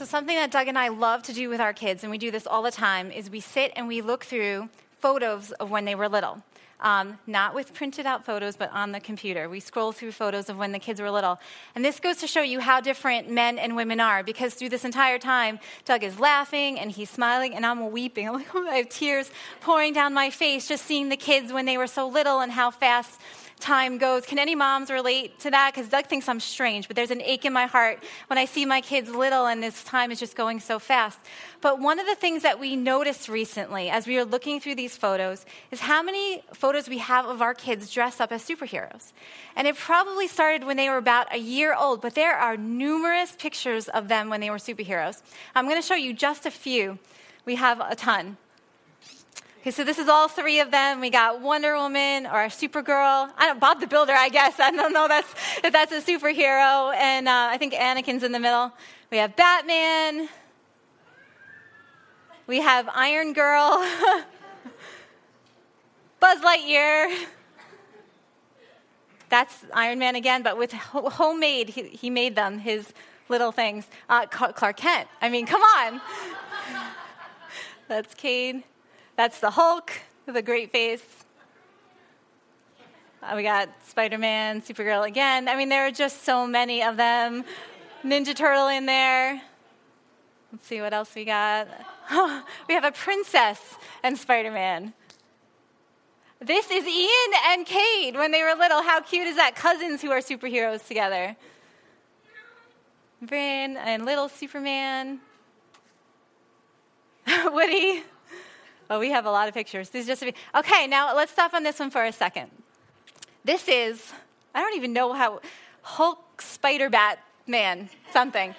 So, something that Doug and I love to do with our kids, and we do this all the time, is we sit and we look through photos of when they were little. Um, not with printed out photos, but on the computer. We scroll through photos of when the kids were little. And this goes to show you how different men and women are, because through this entire time, Doug is laughing and he's smiling, and I'm weeping. I have tears pouring down my face just seeing the kids when they were so little and how fast time goes. Can any moms relate to that? Because Doug thinks I'm strange, but there's an ache in my heart when I see my kids little and this time is just going so fast. But one of the things that we noticed recently as we were looking through these photos is how many photos we have of our kids dressed up as superheroes. And it probably started when they were about a year old, but there are numerous pictures of them when they were superheroes. I'm going to show you just a few. We have a ton. Okay, so this is all three of them. We got Wonder Woman or Supergirl. I don't Bob the Builder, I guess. I don't know that's, if that's a superhero. And uh, I think Anakin's in the middle. We have Batman. We have Iron Girl. Buzz Lightyear. That's Iron Man again, but with homemade, he, he made them, his little things. Uh, Clark Kent. I mean, come on. That's Cade. That's the Hulk with a great face. Uh, we got Spider Man, Supergirl again. I mean, there are just so many of them. Ninja Turtle in there. Let's see what else we got. we have a princess and Spider Man. This is Ian and Cade when they were little. How cute is that? Cousins who are superheroes together. Bryn and little Superman. Woody. Oh, we have a lot of pictures. This is just. Okay, now let's stop on this one for a second. This is, I don't even know how, Hulk Spider Bat Man, something.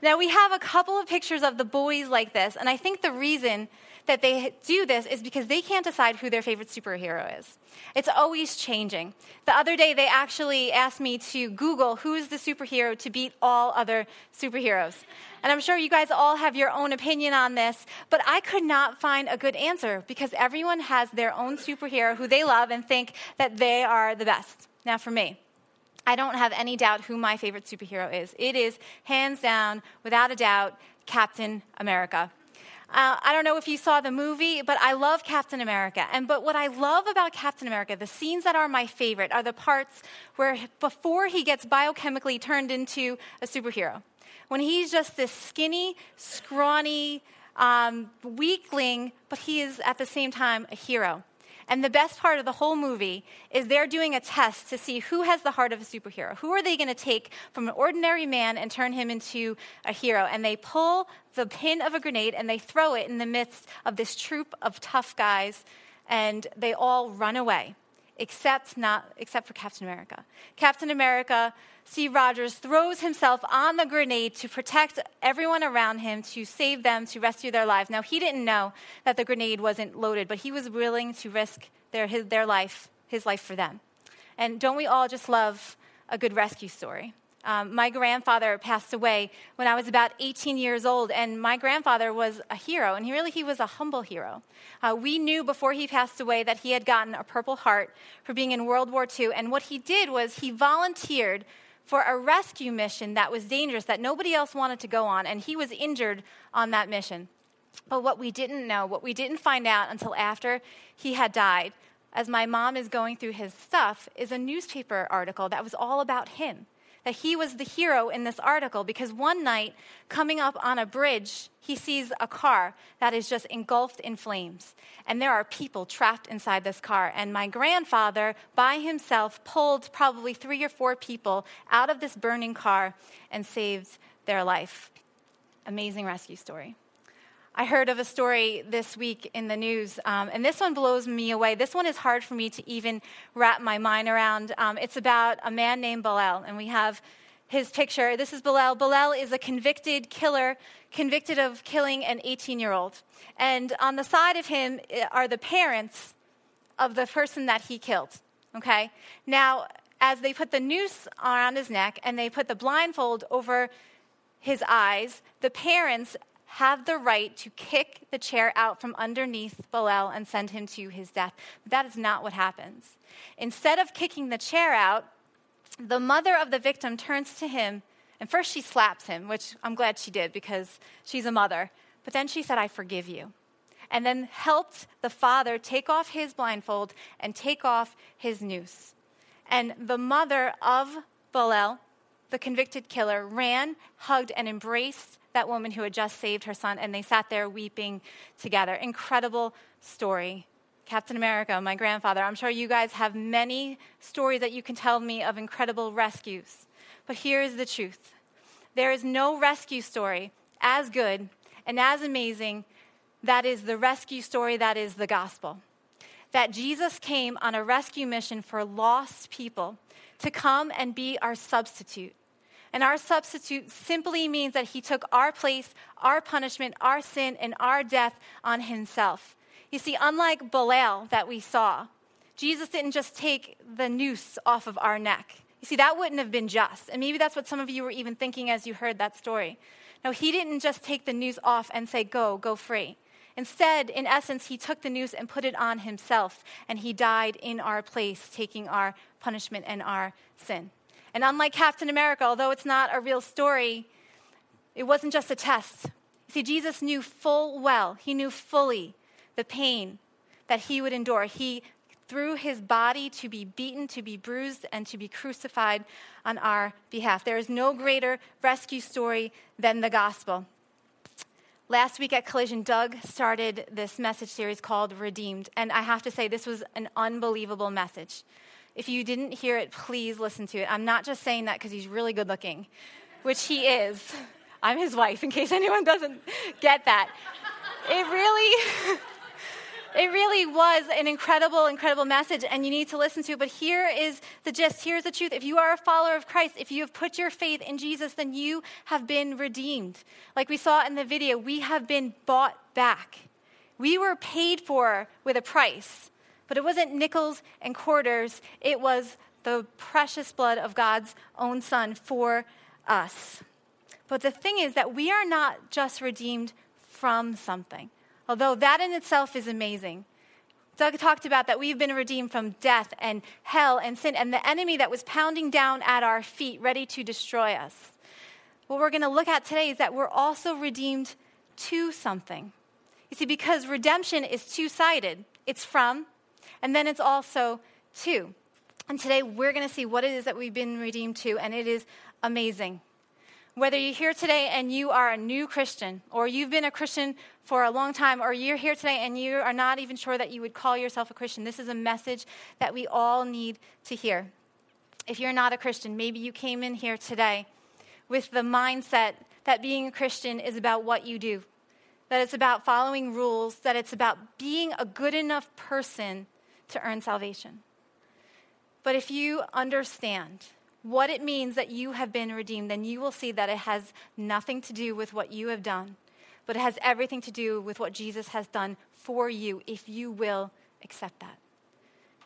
Now, we have a couple of pictures of the boys like this, and I think the reason that they do this is because they can't decide who their favorite superhero is. It's always changing. The other day, they actually asked me to Google who is the superhero to beat all other superheroes. And I'm sure you guys all have your own opinion on this, but I could not find a good answer because everyone has their own superhero who they love and think that they are the best. Now, for me, I don't have any doubt who my favorite superhero is. It is hands down, without a doubt, Captain America. Uh, I don't know if you saw the movie, but I love Captain America. And but what I love about Captain America, the scenes that are my favorite, are the parts where before he gets biochemically turned into a superhero, when he's just this skinny, scrawny um, weakling, but he is at the same time a hero. And the best part of the whole movie is they're doing a test to see who has the heart of a superhero. Who are they going to take from an ordinary man and turn him into a hero? And they pull the pin of a grenade and they throw it in the midst of this troop of tough guys, and they all run away except not except for Captain America. Captain America, Steve Rogers throws himself on the grenade to protect everyone around him, to save them, to rescue their lives. Now he didn't know that the grenade wasn't loaded, but he was willing to risk their his, their life, his life for them. And don't we all just love a good rescue story? Um, my grandfather passed away when I was about 18 years old, and my grandfather was a hero, and he really he was a humble hero. Uh, we knew before he passed away that he had gotten a Purple Heart for being in World War II, and what he did was he volunteered for a rescue mission that was dangerous that nobody else wanted to go on, and he was injured on that mission. But what we didn't know, what we didn't find out until after he had died, as my mom is going through his stuff, is a newspaper article that was all about him that he was the hero in this article because one night, coming up on a bridge, he sees a car that is just engulfed in flames. And there are people trapped inside this car. And my grandfather, by himself, pulled probably three or four people out of this burning car and saved their life. Amazing rescue story. I heard of a story this week in the news, um, and this one blows me away. This one is hard for me to even wrap my mind around. Um, it's about a man named Bilal, and we have his picture. This is Bilal. Bilal is a convicted killer, convicted of killing an 18 year old. And on the side of him eh, are the parents of the person that he killed. Okay? Now, as they put the noose around his neck and they put the blindfold over his eyes, the parents have the right to kick the chair out from underneath Bilal and send him to his death. But that is not what happens. Instead of kicking the chair out, the mother of the victim turns to him And first she slaps him, which I'm glad she did because she's a mother. But then she said, I forgive you. And then helped the father take off his blindfold and take off his noose. And the mother of Bilal, the convicted killer, ran, hugged, and embraced that woman who had just saved her son, and they sat there weeping together. Incredible story. Captain America, my grandfather. I'm sure you guys have many stories that you can tell me of incredible rescues. But here is the truth there is no rescue story as good and as amazing that is the rescue story that is the gospel. That Jesus came on a rescue mission for lost people to come and be our substitute. And our substitute simply means that he took our place, our punishment, our sin, and our death on himself. You see, unlike Bilal that we saw, Jesus didn't just take the noose off of our neck. You see, that wouldn't have been just. And maybe that's what some of you were even thinking as you heard that story. No, he didn't just take the noose off and say, Go, go free. Instead, in essence, he took the noose and put it on himself, and he died in our place, taking our punishment and our sin. And unlike Captain America, although it's not a real story, it wasn't just a test. See, Jesus knew full well, he knew fully the pain that he would endure. He threw his body to be beaten, to be bruised, and to be crucified on our behalf. There is no greater rescue story than the gospel. Last week at Collision, Doug started this message series called Redeemed. And I have to say, this was an unbelievable message. If you didn't hear it, please listen to it. I'm not just saying that because he's really good looking, which he is. I'm his wife, in case anyone doesn't get that. It really. It really was an incredible, incredible message, and you need to listen to it. But here is the gist here's the truth. If you are a follower of Christ, if you have put your faith in Jesus, then you have been redeemed. Like we saw in the video, we have been bought back. We were paid for with a price, but it wasn't nickels and quarters, it was the precious blood of God's own Son for us. But the thing is that we are not just redeemed from something although that in itself is amazing. Doug talked about that we've been redeemed from death and hell and sin and the enemy that was pounding down at our feet, ready to destroy us. What we're going to look at today is that we're also redeemed to something. You see, because redemption is two sided it's from, and then it's also to. And today we're going to see what it is that we've been redeemed to, and it is amazing. Whether you're here today and you are a new Christian, or you've been a Christian for a long time, or you're here today and you are not even sure that you would call yourself a Christian, this is a message that we all need to hear. If you're not a Christian, maybe you came in here today with the mindset that being a Christian is about what you do, that it's about following rules, that it's about being a good enough person to earn salvation. But if you understand what it means that you have been redeemed, then you will see that it has nothing to do with what you have done, but it has everything to do with what Jesus has done for you if you will accept that.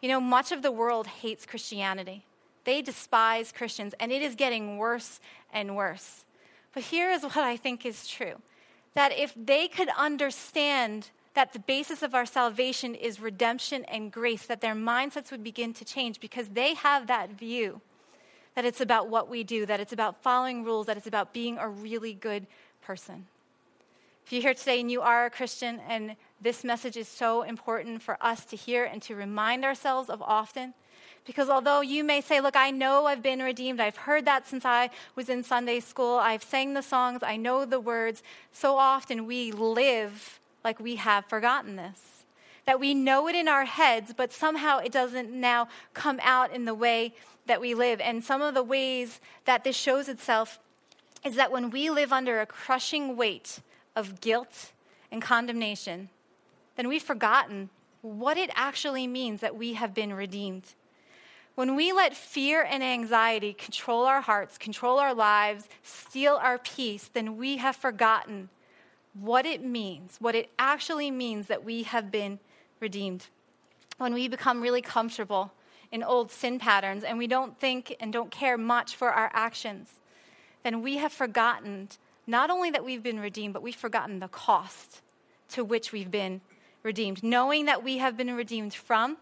You know, much of the world hates Christianity. They despise Christians, and it is getting worse and worse. But here is what I think is true that if they could understand that the basis of our salvation is redemption and grace, that their mindsets would begin to change because they have that view that it's about what we do, that it's about following rules, that it's about being a really good person. If you're here today and you are a Christian, and this message is so important for us to hear and to remind ourselves of often, because although you may say, Look, I know I've been redeemed, I've heard that since I was in Sunday school, I've sang the songs, I know the words, so often we live like we have forgotten this. That we know it in our heads, but somehow it doesn't now come out in the way that we live. And some of the ways that this shows itself is that when we live under a crushing weight of guilt and condemnation, then we've forgotten what it actually means that we have been redeemed. When we let fear and anxiety control our hearts, control our lives, steal our peace, then we have forgotten what it means, what it actually means that we have been redeemed. When we become really comfortable in old sin patterns and we don't think and don't care much for our actions, then we have forgotten not only that we've been redeemed, but we've forgotten the cost to which we've been redeemed. Knowing that we have been redeemed from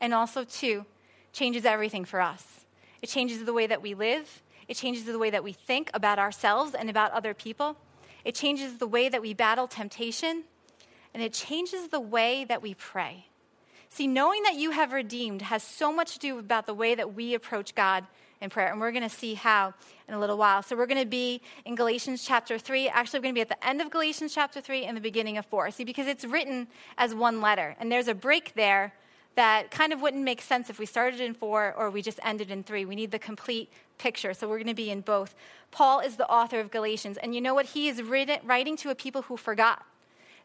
and also to changes everything for us. It changes the way that we live, It changes the way that we think about ourselves and about other people. It changes the way that we battle temptation. And it changes the way that we pray. See, knowing that you have redeemed has so much to do about the way that we approach God in prayer. And we're going to see how in a little while. So we're going to be in Galatians chapter 3. Actually, we're going to be at the end of Galatians chapter 3 and the beginning of 4. See, because it's written as one letter. And there's a break there that kind of wouldn't make sense if we started in 4 or we just ended in 3. We need the complete picture. So we're going to be in both. Paul is the author of Galatians. And you know what? He is writing to a people who forgot.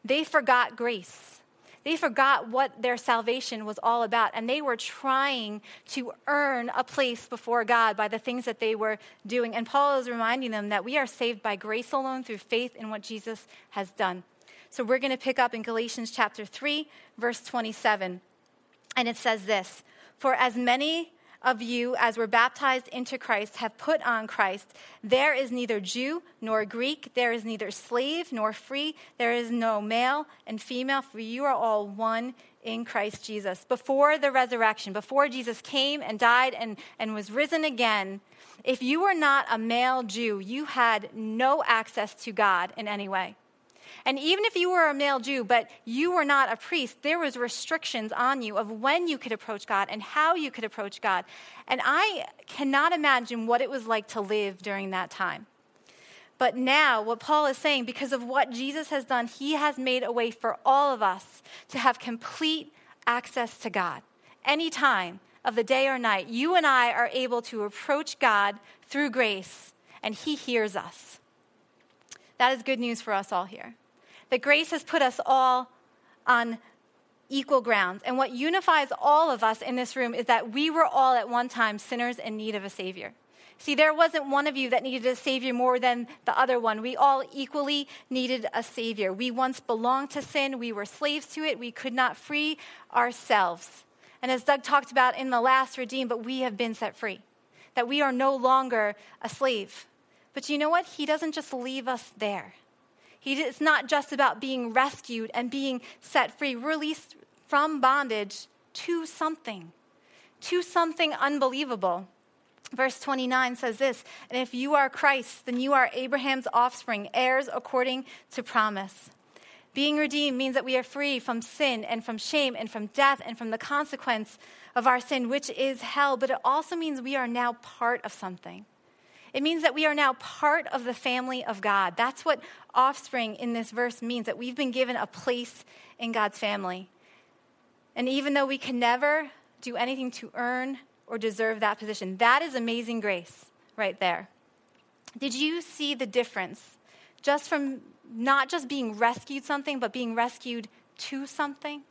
They forgot grace. They forgot what their salvation was all about, and they were trying to earn a place before God by the things that they were doing. And Paul is reminding them that we are saved by grace alone through faith in what Jesus has done. So we're going to pick up in Galatians chapter 3, verse 27. And it says this For as many of you, as were baptized into Christ, have put on Christ. There is neither Jew nor Greek, there is neither slave nor free, there is no male and female, for you are all one in Christ Jesus. Before the resurrection, before Jesus came and died and, and was risen again, if you were not a male Jew, you had no access to God in any way. And even if you were a male Jew, but you were not a priest, there was restrictions on you of when you could approach God and how you could approach God. And I cannot imagine what it was like to live during that time. But now, what Paul is saying, because of what Jesus has done, he has made a way for all of us to have complete access to God. Any time of the day or night, you and I are able to approach God through grace, and he hears us. That is good news for us all here that grace has put us all on equal grounds. And what unifies all of us in this room is that we were all at one time sinners in need of a Savior. See, there wasn't one of you that needed a Savior more than the other one. We all equally needed a Savior. We once belonged to sin, we were slaves to it, we could not free ourselves. And as Doug talked about in the last redeem, but we have been set free, that we are no longer a slave. But you know what? He doesn't just leave us there. He, it's not just about being rescued and being set free, released from bondage to something, to something unbelievable. Verse 29 says this And if you are Christ, then you are Abraham's offspring, heirs according to promise. Being redeemed means that we are free from sin and from shame and from death and from the consequence of our sin, which is hell, but it also means we are now part of something. It means that we are now part of the family of God. That's what offspring in this verse means, that we've been given a place in God's family. And even though we can never do anything to earn or deserve that position, that is amazing grace right there. Did you see the difference just from not just being rescued something, but being rescued to something?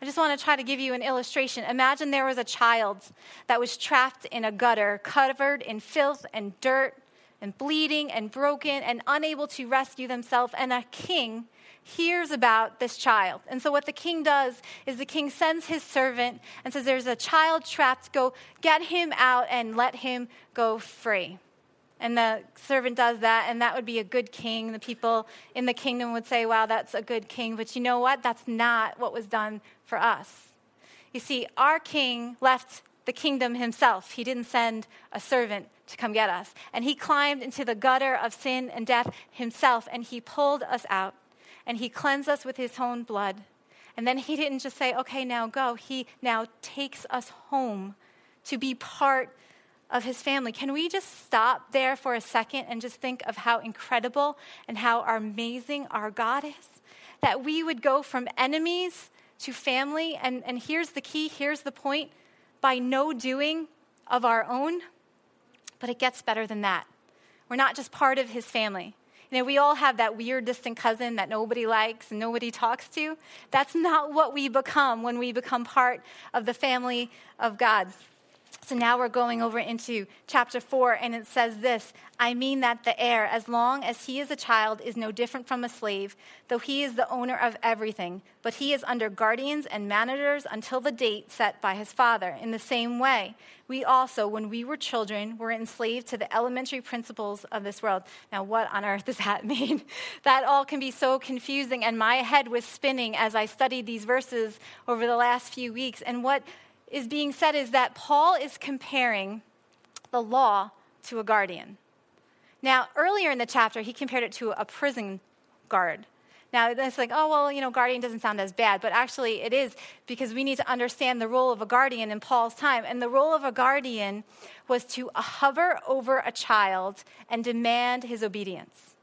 I just want to try to give you an illustration. Imagine there was a child that was trapped in a gutter, covered in filth and dirt, and bleeding and broken and unable to rescue themselves, and a king hears about this child. And so, what the king does is the king sends his servant and says, There's a child trapped, go get him out and let him go free. And the servant does that, and that would be a good king. The people in the kingdom would say, Wow, that's a good king. But you know what? That's not what was done for us. You see, our king left the kingdom himself. He didn't send a servant to come get us. And he climbed into the gutter of sin and death himself, and he pulled us out, and he cleansed us with his own blood. And then he didn't just say, Okay, now go. He now takes us home to be part of his family. Can we just stop there for a second and just think of how incredible and how amazing our God is? That we would go from enemies to family, and, and here's the key, here's the point by no doing of our own, but it gets better than that. We're not just part of his family. You know, we all have that weird distant cousin that nobody likes and nobody talks to. That's not what we become when we become part of the family of God. So now we're going over into chapter 4, and it says this I mean that the heir, as long as he is a child, is no different from a slave, though he is the owner of everything. But he is under guardians and managers until the date set by his father. In the same way, we also, when we were children, were enslaved to the elementary principles of this world. Now, what on earth does that mean? that all can be so confusing, and my head was spinning as I studied these verses over the last few weeks. And what is being said is that Paul is comparing the law to a guardian. Now, earlier in the chapter, he compared it to a prison guard. Now, it's like, oh, well, you know, guardian doesn't sound as bad, but actually it is because we need to understand the role of a guardian in Paul's time. And the role of a guardian was to hover over a child and demand his obedience.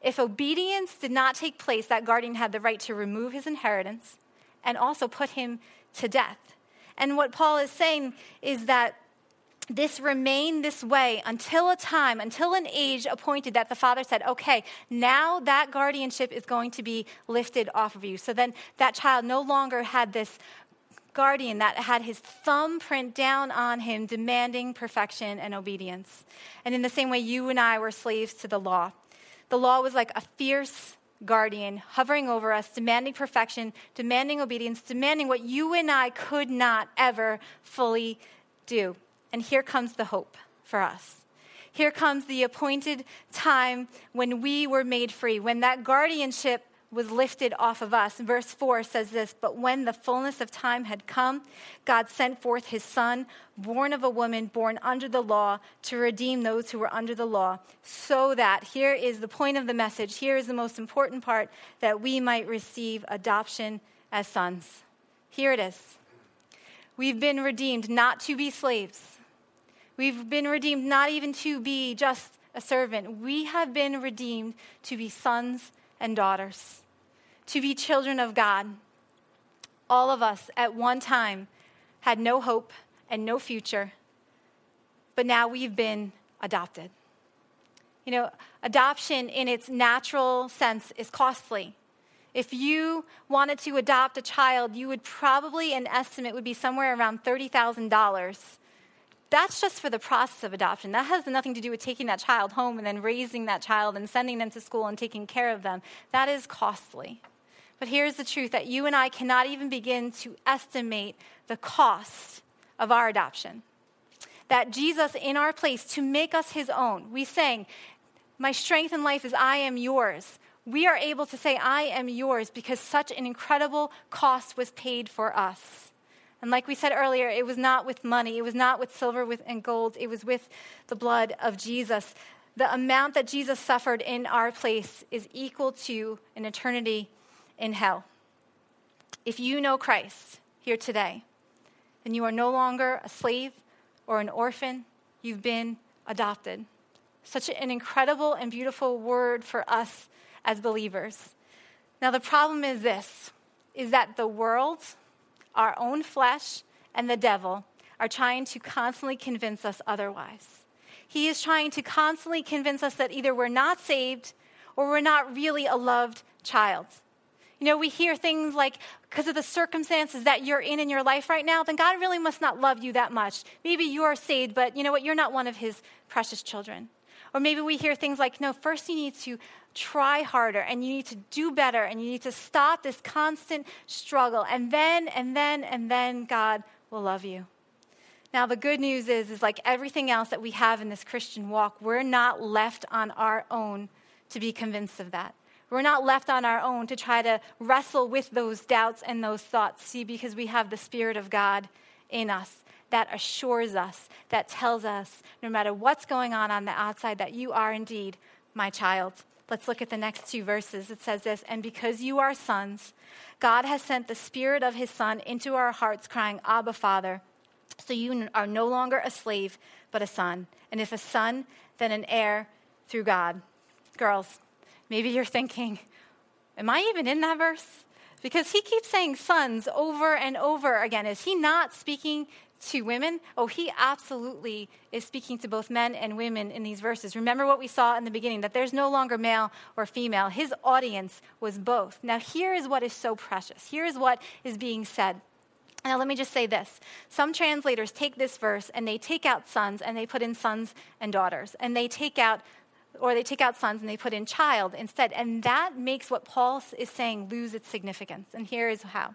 If obedience did not take place, that guardian had the right to remove his inheritance and also put him to death. And what Paul is saying is that this remained this way until a time, until an age appointed that the father said, okay, now that guardianship is going to be lifted off of you. So then that child no longer had this guardian that had his thumbprint down on him, demanding perfection and obedience. And in the same way, you and I were slaves to the law. The law was like a fierce guardian hovering over us, demanding perfection, demanding obedience, demanding what you and I could not ever fully do. And here comes the hope for us. Here comes the appointed time when we were made free, when that guardianship was lifted off of us. Verse 4 says this But when the fullness of time had come, God sent forth his Son, born of a woman, born under the law, to redeem those who were under the law, so that, here is the point of the message, here is the most important part, that we might receive adoption as sons. Here it is. We've been redeemed not to be slaves We've been redeemed not even to be just a servant. We have been redeemed to be sons and daughters, to be children of God. All of us at one time had no hope and no future, but now we've been adopted. You know, adoption in its natural sense is costly. If you wanted to adopt a child, you would probably, an estimate would be somewhere around $30,000 that's just for the process of adoption. That has nothing to do with taking that child home and then raising that child and sending them to school and taking care of them. That is costly. But here's the truth that you and I cannot even begin to estimate the cost of our adoption. That Jesus, in our place, to make us his own, we sang, My strength in life is I am yours. We are able to say, I am yours because such an incredible cost was paid for us. And like we said earlier, it was not with money, it was not with silver and gold, it was with the blood of Jesus. The amount that Jesus suffered in our place is equal to an eternity in hell. If you know Christ here today, then you are no longer a slave or an orphan, you've been adopted. Such an incredible and beautiful word for us as believers. Now the problem is this is that the world our own flesh and the devil are trying to constantly convince us otherwise. He is trying to constantly convince us that either we're not saved or we're not really a loved child. You know, we hear things like, because of the circumstances that you're in in your life right now, then God really must not love you that much. Maybe you are saved, but you know what? You're not one of his precious children. Or maybe we hear things like, no, first you need to try harder and you need to do better and you need to stop this constant struggle. And then, and then, and then God will love you. Now, the good news is, is like everything else that we have in this Christian walk, we're not left on our own to be convinced of that. We're not left on our own to try to wrestle with those doubts and those thoughts, see, because we have the Spirit of God in us that assures us, that tells us, no matter what's going on on the outside, that you are indeed my child. Let's look at the next two verses. It says this And because you are sons, God has sent the Spirit of His Son into our hearts, crying, Abba, Father. So you are no longer a slave, but a son. And if a son, then an heir through God. Girls, maybe you're thinking, Am I even in that verse? Because he keeps saying sons over and over again. Is he not speaking to women? Oh, he absolutely is speaking to both men and women in these verses. Remember what we saw in the beginning that there's no longer male or female. His audience was both. Now, here is what is so precious. Here is what is being said. Now, let me just say this. Some translators take this verse and they take out sons and they put in sons and daughters. And they take out, or they take out sons and they put in child instead. And that makes what Paul is saying lose its significance. And here is how.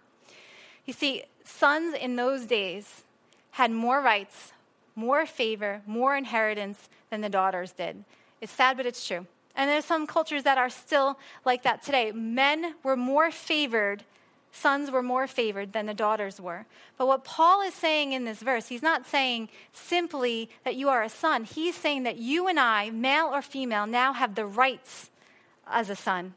You see, sons in those days had more rights, more favor, more inheritance than the daughters did. It's sad, but it's true. And there's some cultures that are still like that today. Men were more favored sons were more favored than the daughters were. But what Paul is saying in this verse, he's not saying simply that you are a son. He's saying that you and I, male or female, now have the rights as a son.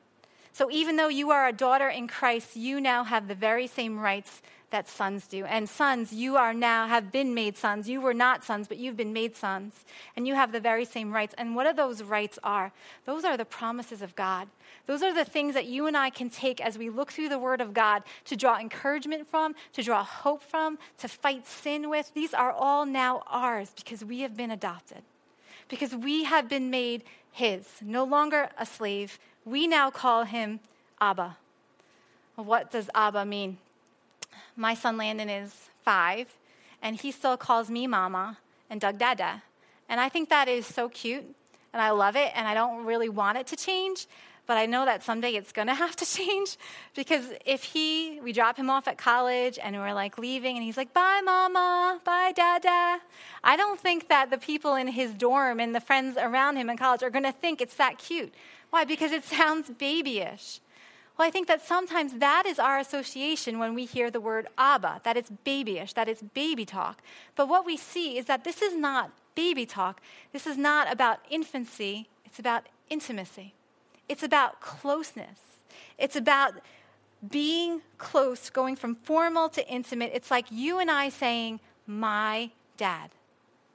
So even though you are a daughter in Christ, you now have the very same rights that sons do. And sons, you are now have been made sons. You were not sons, but you've been made sons. And you have the very same rights. And what are those rights are? Those are the promises of God. Those are the things that you and I can take as we look through the word of God to draw encouragement from, to draw hope from, to fight sin with. These are all now ours because we have been adopted. Because we have been made his, no longer a slave. We now call him Abba. What does Abba mean? My son Landon is five, and he still calls me mama and Doug dada. And I think that is so cute, and I love it, and I don't really want it to change, but I know that someday it's gonna have to change because if he, we drop him off at college and we're like leaving, and he's like, bye, mama, bye, dada. I don't think that the people in his dorm and the friends around him in college are gonna think it's that cute. Why? Because it sounds babyish. Well, I think that sometimes that is our association when we hear the word Abba, that it's babyish, that it's baby talk. But what we see is that this is not baby talk. This is not about infancy, it's about intimacy. It's about closeness. It's about being close, going from formal to intimate. It's like you and I saying, My dad,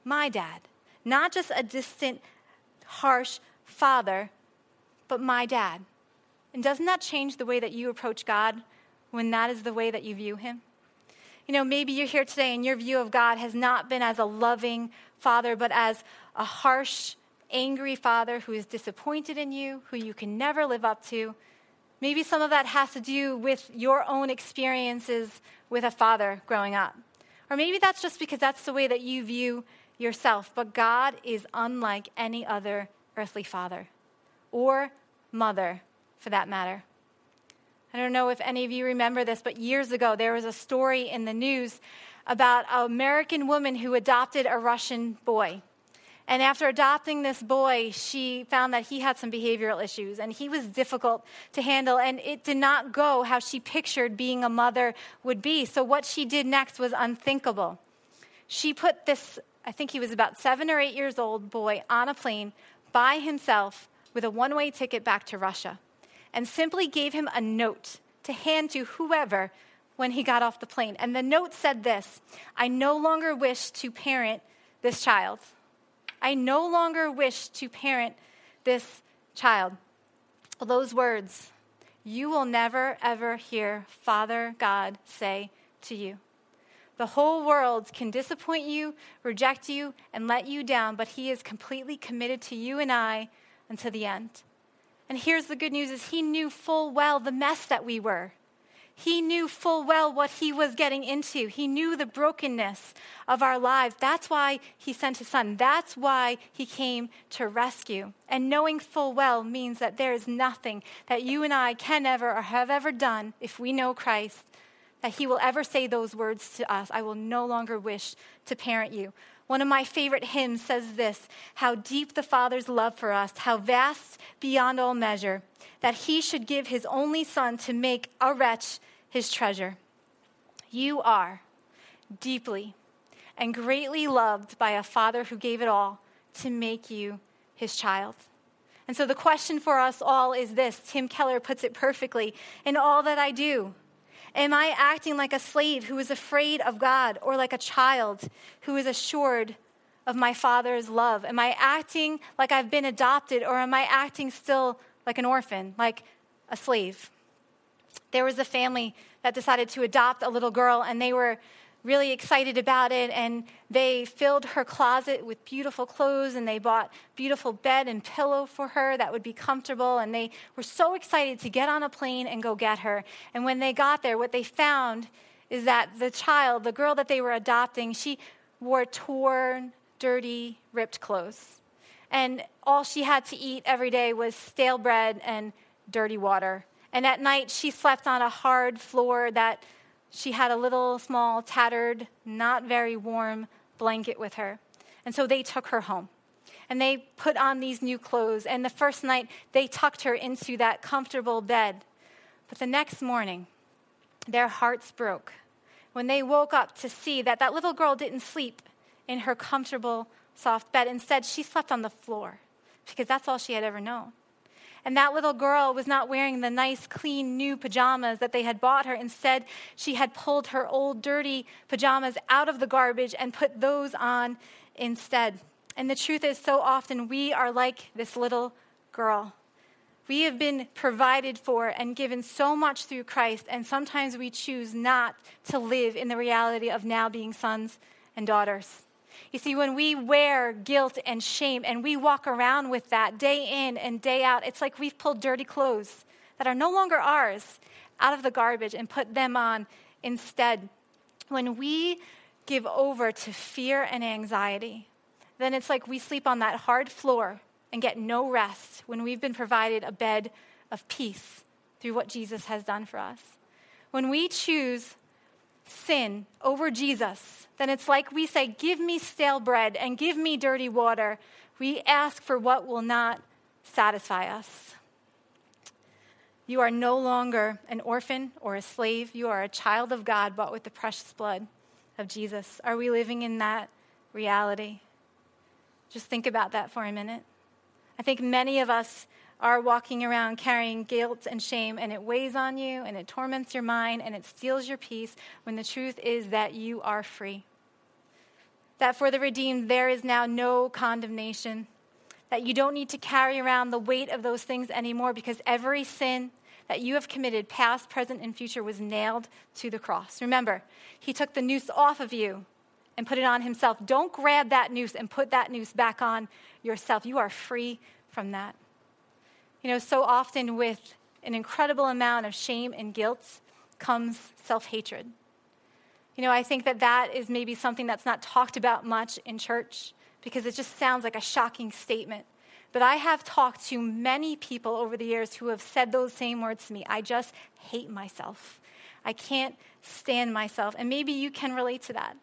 my dad. Not just a distant, harsh father, but my dad. And doesn't that change the way that you approach God when that is the way that you view Him? You know, maybe you're here today and your view of God has not been as a loving father, but as a harsh, angry father who is disappointed in you, who you can never live up to. Maybe some of that has to do with your own experiences with a father growing up. Or maybe that's just because that's the way that you view yourself. But God is unlike any other earthly father or mother for that matter. I don't know if any of you remember this, but years ago there was a story in the news about an American woman who adopted a Russian boy. And after adopting this boy, she found that he had some behavioral issues and he was difficult to handle. And it did not go how she pictured being a mother would be. So, what she did next was unthinkable. She put this, I think he was about seven or eight years old boy, on a plane by himself with a one way ticket back to Russia and simply gave him a note to hand to whoever when he got off the plane. And the note said this I no longer wish to parent this child. I no longer wish to parent this child. Those words you will never, ever hear Father God say to you. The whole world can disappoint you, reject you, and let you down, but He is completely committed to you and I until the end. And here's the good news is he knew full well the mess that we were. He knew full well what he was getting into. He knew the brokenness of our lives. That's why he sent his son. That's why he came to rescue. And knowing full well means that there is nothing that you and I can ever or have ever done if we know Christ that he will ever say those words to us I will no longer wish to parent you. One of my favorite hymns says this How deep the Father's love for us, how vast beyond all measure, that he should give his only Son to make a wretch his treasure. You are deeply and greatly loved by a Father who gave it all to make you his child. And so the question for us all is this Tim Keller puts it perfectly In all that I do, Am I acting like a slave who is afraid of God or like a child who is assured of my father's love? Am I acting like I've been adopted or am I acting still like an orphan, like a slave? There was a family that decided to adopt a little girl and they were really excited about it and they filled her closet with beautiful clothes and they bought beautiful bed and pillow for her that would be comfortable and they were so excited to get on a plane and go get her. And when they got there what they found is that the child the girl that they were adopting she wore torn dirty ripped clothes. And all she had to eat every day was stale bread and dirty water. And at night she slept on a hard floor that she had a little, small, tattered, not very warm blanket with her. And so they took her home. And they put on these new clothes. And the first night, they tucked her into that comfortable bed. But the next morning, their hearts broke when they woke up to see that that little girl didn't sleep in her comfortable, soft bed. Instead, she slept on the floor because that's all she had ever known. And that little girl was not wearing the nice, clean, new pajamas that they had bought her. Instead, she had pulled her old, dirty pajamas out of the garbage and put those on instead. And the truth is, so often we are like this little girl. We have been provided for and given so much through Christ, and sometimes we choose not to live in the reality of now being sons and daughters. You see, when we wear guilt and shame and we walk around with that day in and day out, it's like we've pulled dirty clothes that are no longer ours out of the garbage and put them on instead. When we give over to fear and anxiety, then it's like we sleep on that hard floor and get no rest when we've been provided a bed of peace through what Jesus has done for us. When we choose sin over Jesus, then it's like we say, Give me stale bread and give me dirty water. We ask for what will not satisfy us. You are no longer an orphan or a slave. You are a child of God bought with the precious blood of Jesus. Are we living in that reality? Just think about that for a minute. I think many of us are walking around carrying guilt and shame, and it weighs on you, and it torments your mind, and it steals your peace, when the truth is that you are free. That for the redeemed, there is now no condemnation. That you don't need to carry around the weight of those things anymore because every sin that you have committed, past, present, and future, was nailed to the cross. Remember, He took the noose off of you and put it on himself. Don't grab that noose and put that noose back on yourself. You are free from that. You know, so often with an incredible amount of shame and guilt comes self hatred. You know, I think that that is maybe something that's not talked about much in church because it just sounds like a shocking statement. But I have talked to many people over the years who have said those same words to me. I just hate myself. I can't stand myself. And maybe you can relate to that.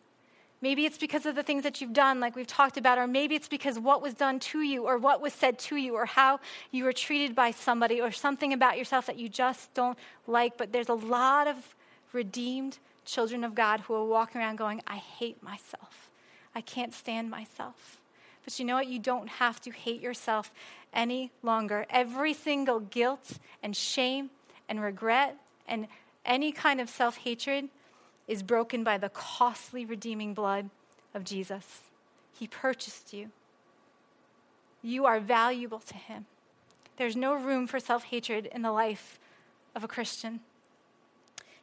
Maybe it's because of the things that you've done, like we've talked about, or maybe it's because what was done to you, or what was said to you, or how you were treated by somebody, or something about yourself that you just don't like. But there's a lot of redeemed children of God who are walking around going, I hate myself. I can't stand myself. But you know what? You don't have to hate yourself any longer. Every single guilt and shame and regret and any kind of self hatred is broken by the costly redeeming blood of Jesus. He purchased you. You are valuable to Him. There's no room for self hatred in the life of a Christian.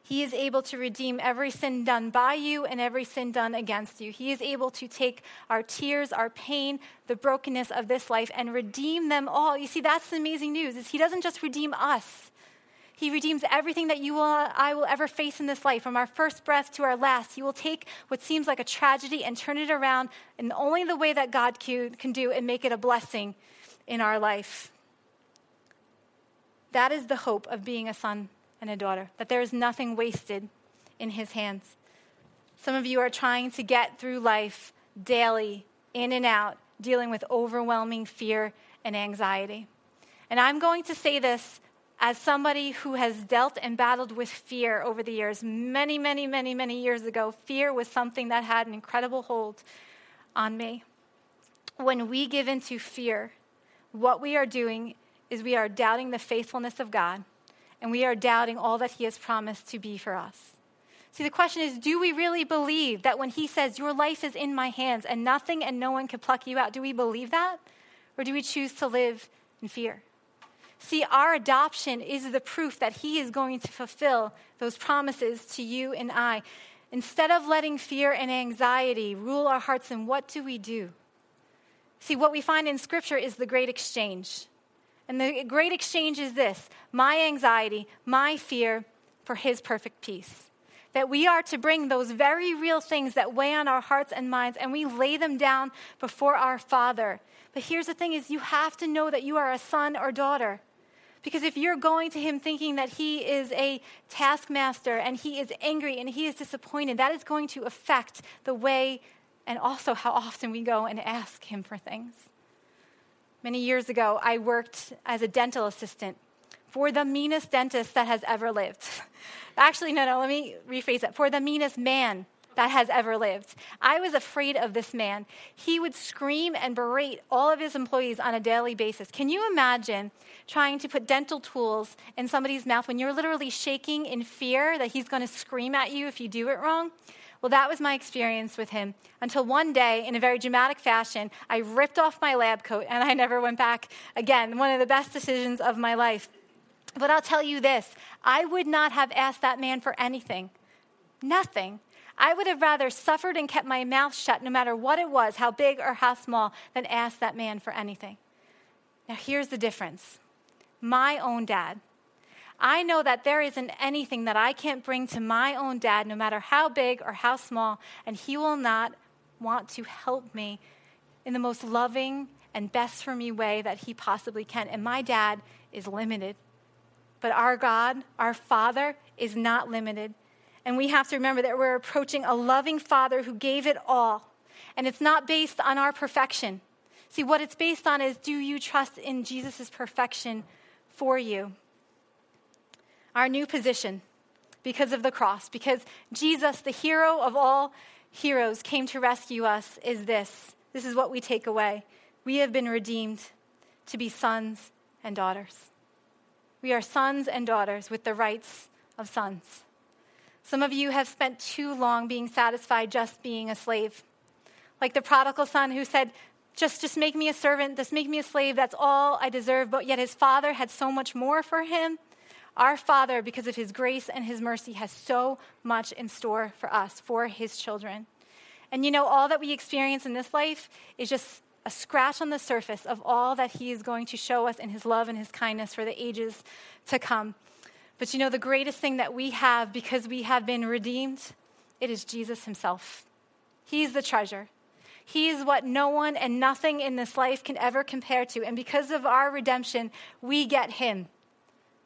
He is able to redeem every sin done by you and every sin done against you. He is able to take our tears, our pain, the brokenness of this life and redeem them all. You see, that's the amazing news is he doesn't just redeem us. He redeems everything that you will, I will ever face in this life, from our first breath to our last. He will take what seems like a tragedy and turn it around in only the way that God can, do and make it a blessing in our life. That is the hope of being a son and a daughter, that there is nothing wasted in his hands. Some of you are trying to get through life daily, in and out, dealing with overwhelming fear and anxiety. And I'm going to say this as somebody who has dealt and battled with fear over the years, many, many, many, many years ago, fear was something that had an incredible hold on me. When we give into fear, what we are doing is we are doubting the faithfulness of God and we are doubting all that He has promised to be for us. See, the question is do we really believe that when He says, Your life is in my hands and nothing and no one can pluck you out, do we believe that? Or do we choose to live in fear? See, our adoption is the proof that He is going to fulfill those promises to you and I. Instead of letting fear and anxiety rule our hearts, and what do we do? See, what we find in Scripture is the great exchange. And the great exchange is this my anxiety, my fear for His perfect peace. That we are to bring those very real things that weigh on our hearts and minds, and we lay them down before our Father. But here's the thing is you have to know that you are a son or daughter. Because if you're going to him thinking that he is a taskmaster and he is angry and he is disappointed, that is going to affect the way and also how often we go and ask him for things. Many years ago, I worked as a dental assistant for the meanest dentist that has ever lived. Actually, no, no, let me rephrase that. For the meanest man that has ever lived. I was afraid of this man. He would scream and berate all of his employees on a daily basis. Can you imagine trying to put dental tools in somebody's mouth when you're literally shaking in fear that he's going to scream at you if you do it wrong? Well, that was my experience with him until one day, in a very dramatic fashion, I ripped off my lab coat and I never went back again. One of the best decisions of my life. But I'll tell you this I would not have asked that man for anything. Nothing. I would have rather suffered and kept my mouth shut, no matter what it was, how big or how small, than ask that man for anything. Now, here's the difference my own dad I know that there isn't anything that I can't bring to my own dad, no matter how big or how small, and he will not want to help me in the most loving and best for me way that he possibly can. And my dad is limited. But our God, our Father, is not limited. And we have to remember that we're approaching a loving Father who gave it all. And it's not based on our perfection. See, what it's based on is do you trust in Jesus' perfection for you? our new position because of the cross, because Jesus, the hero of all heroes, came to rescue us, is this. This is what we take away. We have been redeemed to be sons and daughters. We are sons and daughters with the rights of sons. Some of you have spent too long being satisfied just being a slave. Like the prodigal son who said, just, just make me a servant, just make me a slave, that's all I deserve. But yet his father had so much more for him our Father, because of His grace and His mercy, has so much in store for us, for His children. And you know, all that we experience in this life is just a scratch on the surface of all that He is going to show us in His love and His kindness for the ages to come. But you know, the greatest thing that we have because we have been redeemed, it is Jesus Himself. He's the treasure. He is what no one and nothing in this life can ever compare to. And because of our redemption, we get Him.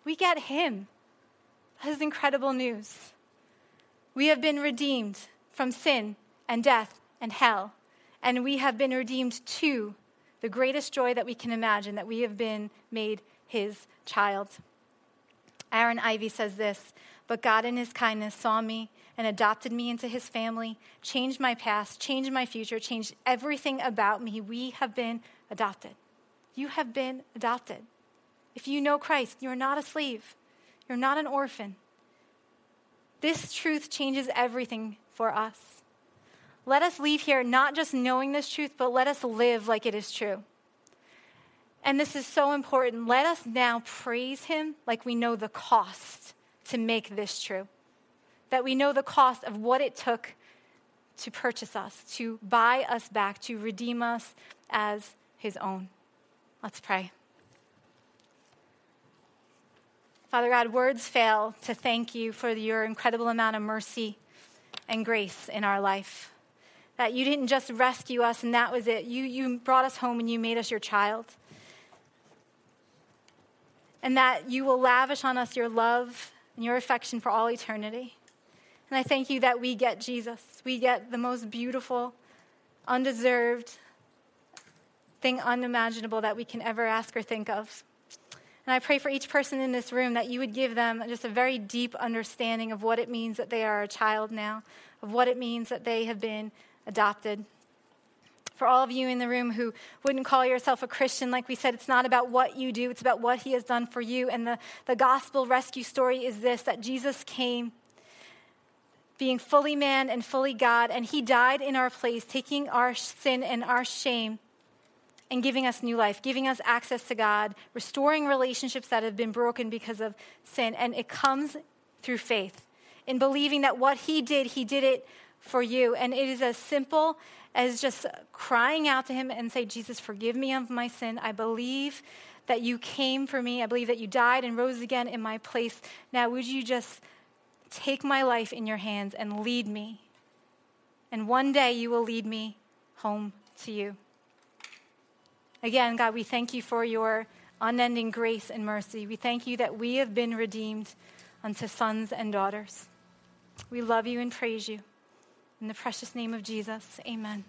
We get him. That is incredible news. We have been redeemed from sin and death and hell, and we have been redeemed to the greatest joy that we can imagine that we have been made his child. Aaron Ivey says this But God, in his kindness, saw me and adopted me into his family, changed my past, changed my future, changed everything about me. We have been adopted. You have been adopted. If you know Christ, you're not a slave, you're not an orphan. This truth changes everything for us. Let us leave here not just knowing this truth, but let us live like it is true. And this is so important. Let us now praise Him like we know the cost to make this true. That we know the cost of what it took to purchase us, to buy us back, to redeem us as His own. Let's pray. Father God, words fail to thank you for your incredible amount of mercy and grace in our life. That you didn't just rescue us and that was it. You, you brought us home and you made us your child. And that you will lavish on us your love and your affection for all eternity. And I thank you that we get Jesus. We get the most beautiful, undeserved thing unimaginable that we can ever ask or think of. And I pray for each person in this room that you would give them just a very deep understanding of what it means that they are a child now, of what it means that they have been adopted. For all of you in the room who wouldn't call yourself a Christian, like we said, it's not about what you do, it's about what He has done for you. And the, the gospel rescue story is this that Jesus came being fully man and fully God, and He died in our place, taking our sin and our shame and giving us new life, giving us access to God, restoring relationships that have been broken because of sin. And it comes through faith, in believing that what He did, He did it for you. And it is as simple as just crying out to Him and say, Jesus, forgive me of my sin. I believe that you came for me. I believe that you died and rose again in my place. Now, would you just take my life in your hands and lead me? And one day you will lead me home to you. Again, God, we thank you for your unending grace and mercy. We thank you that we have been redeemed unto sons and daughters. We love you and praise you. In the precious name of Jesus, amen.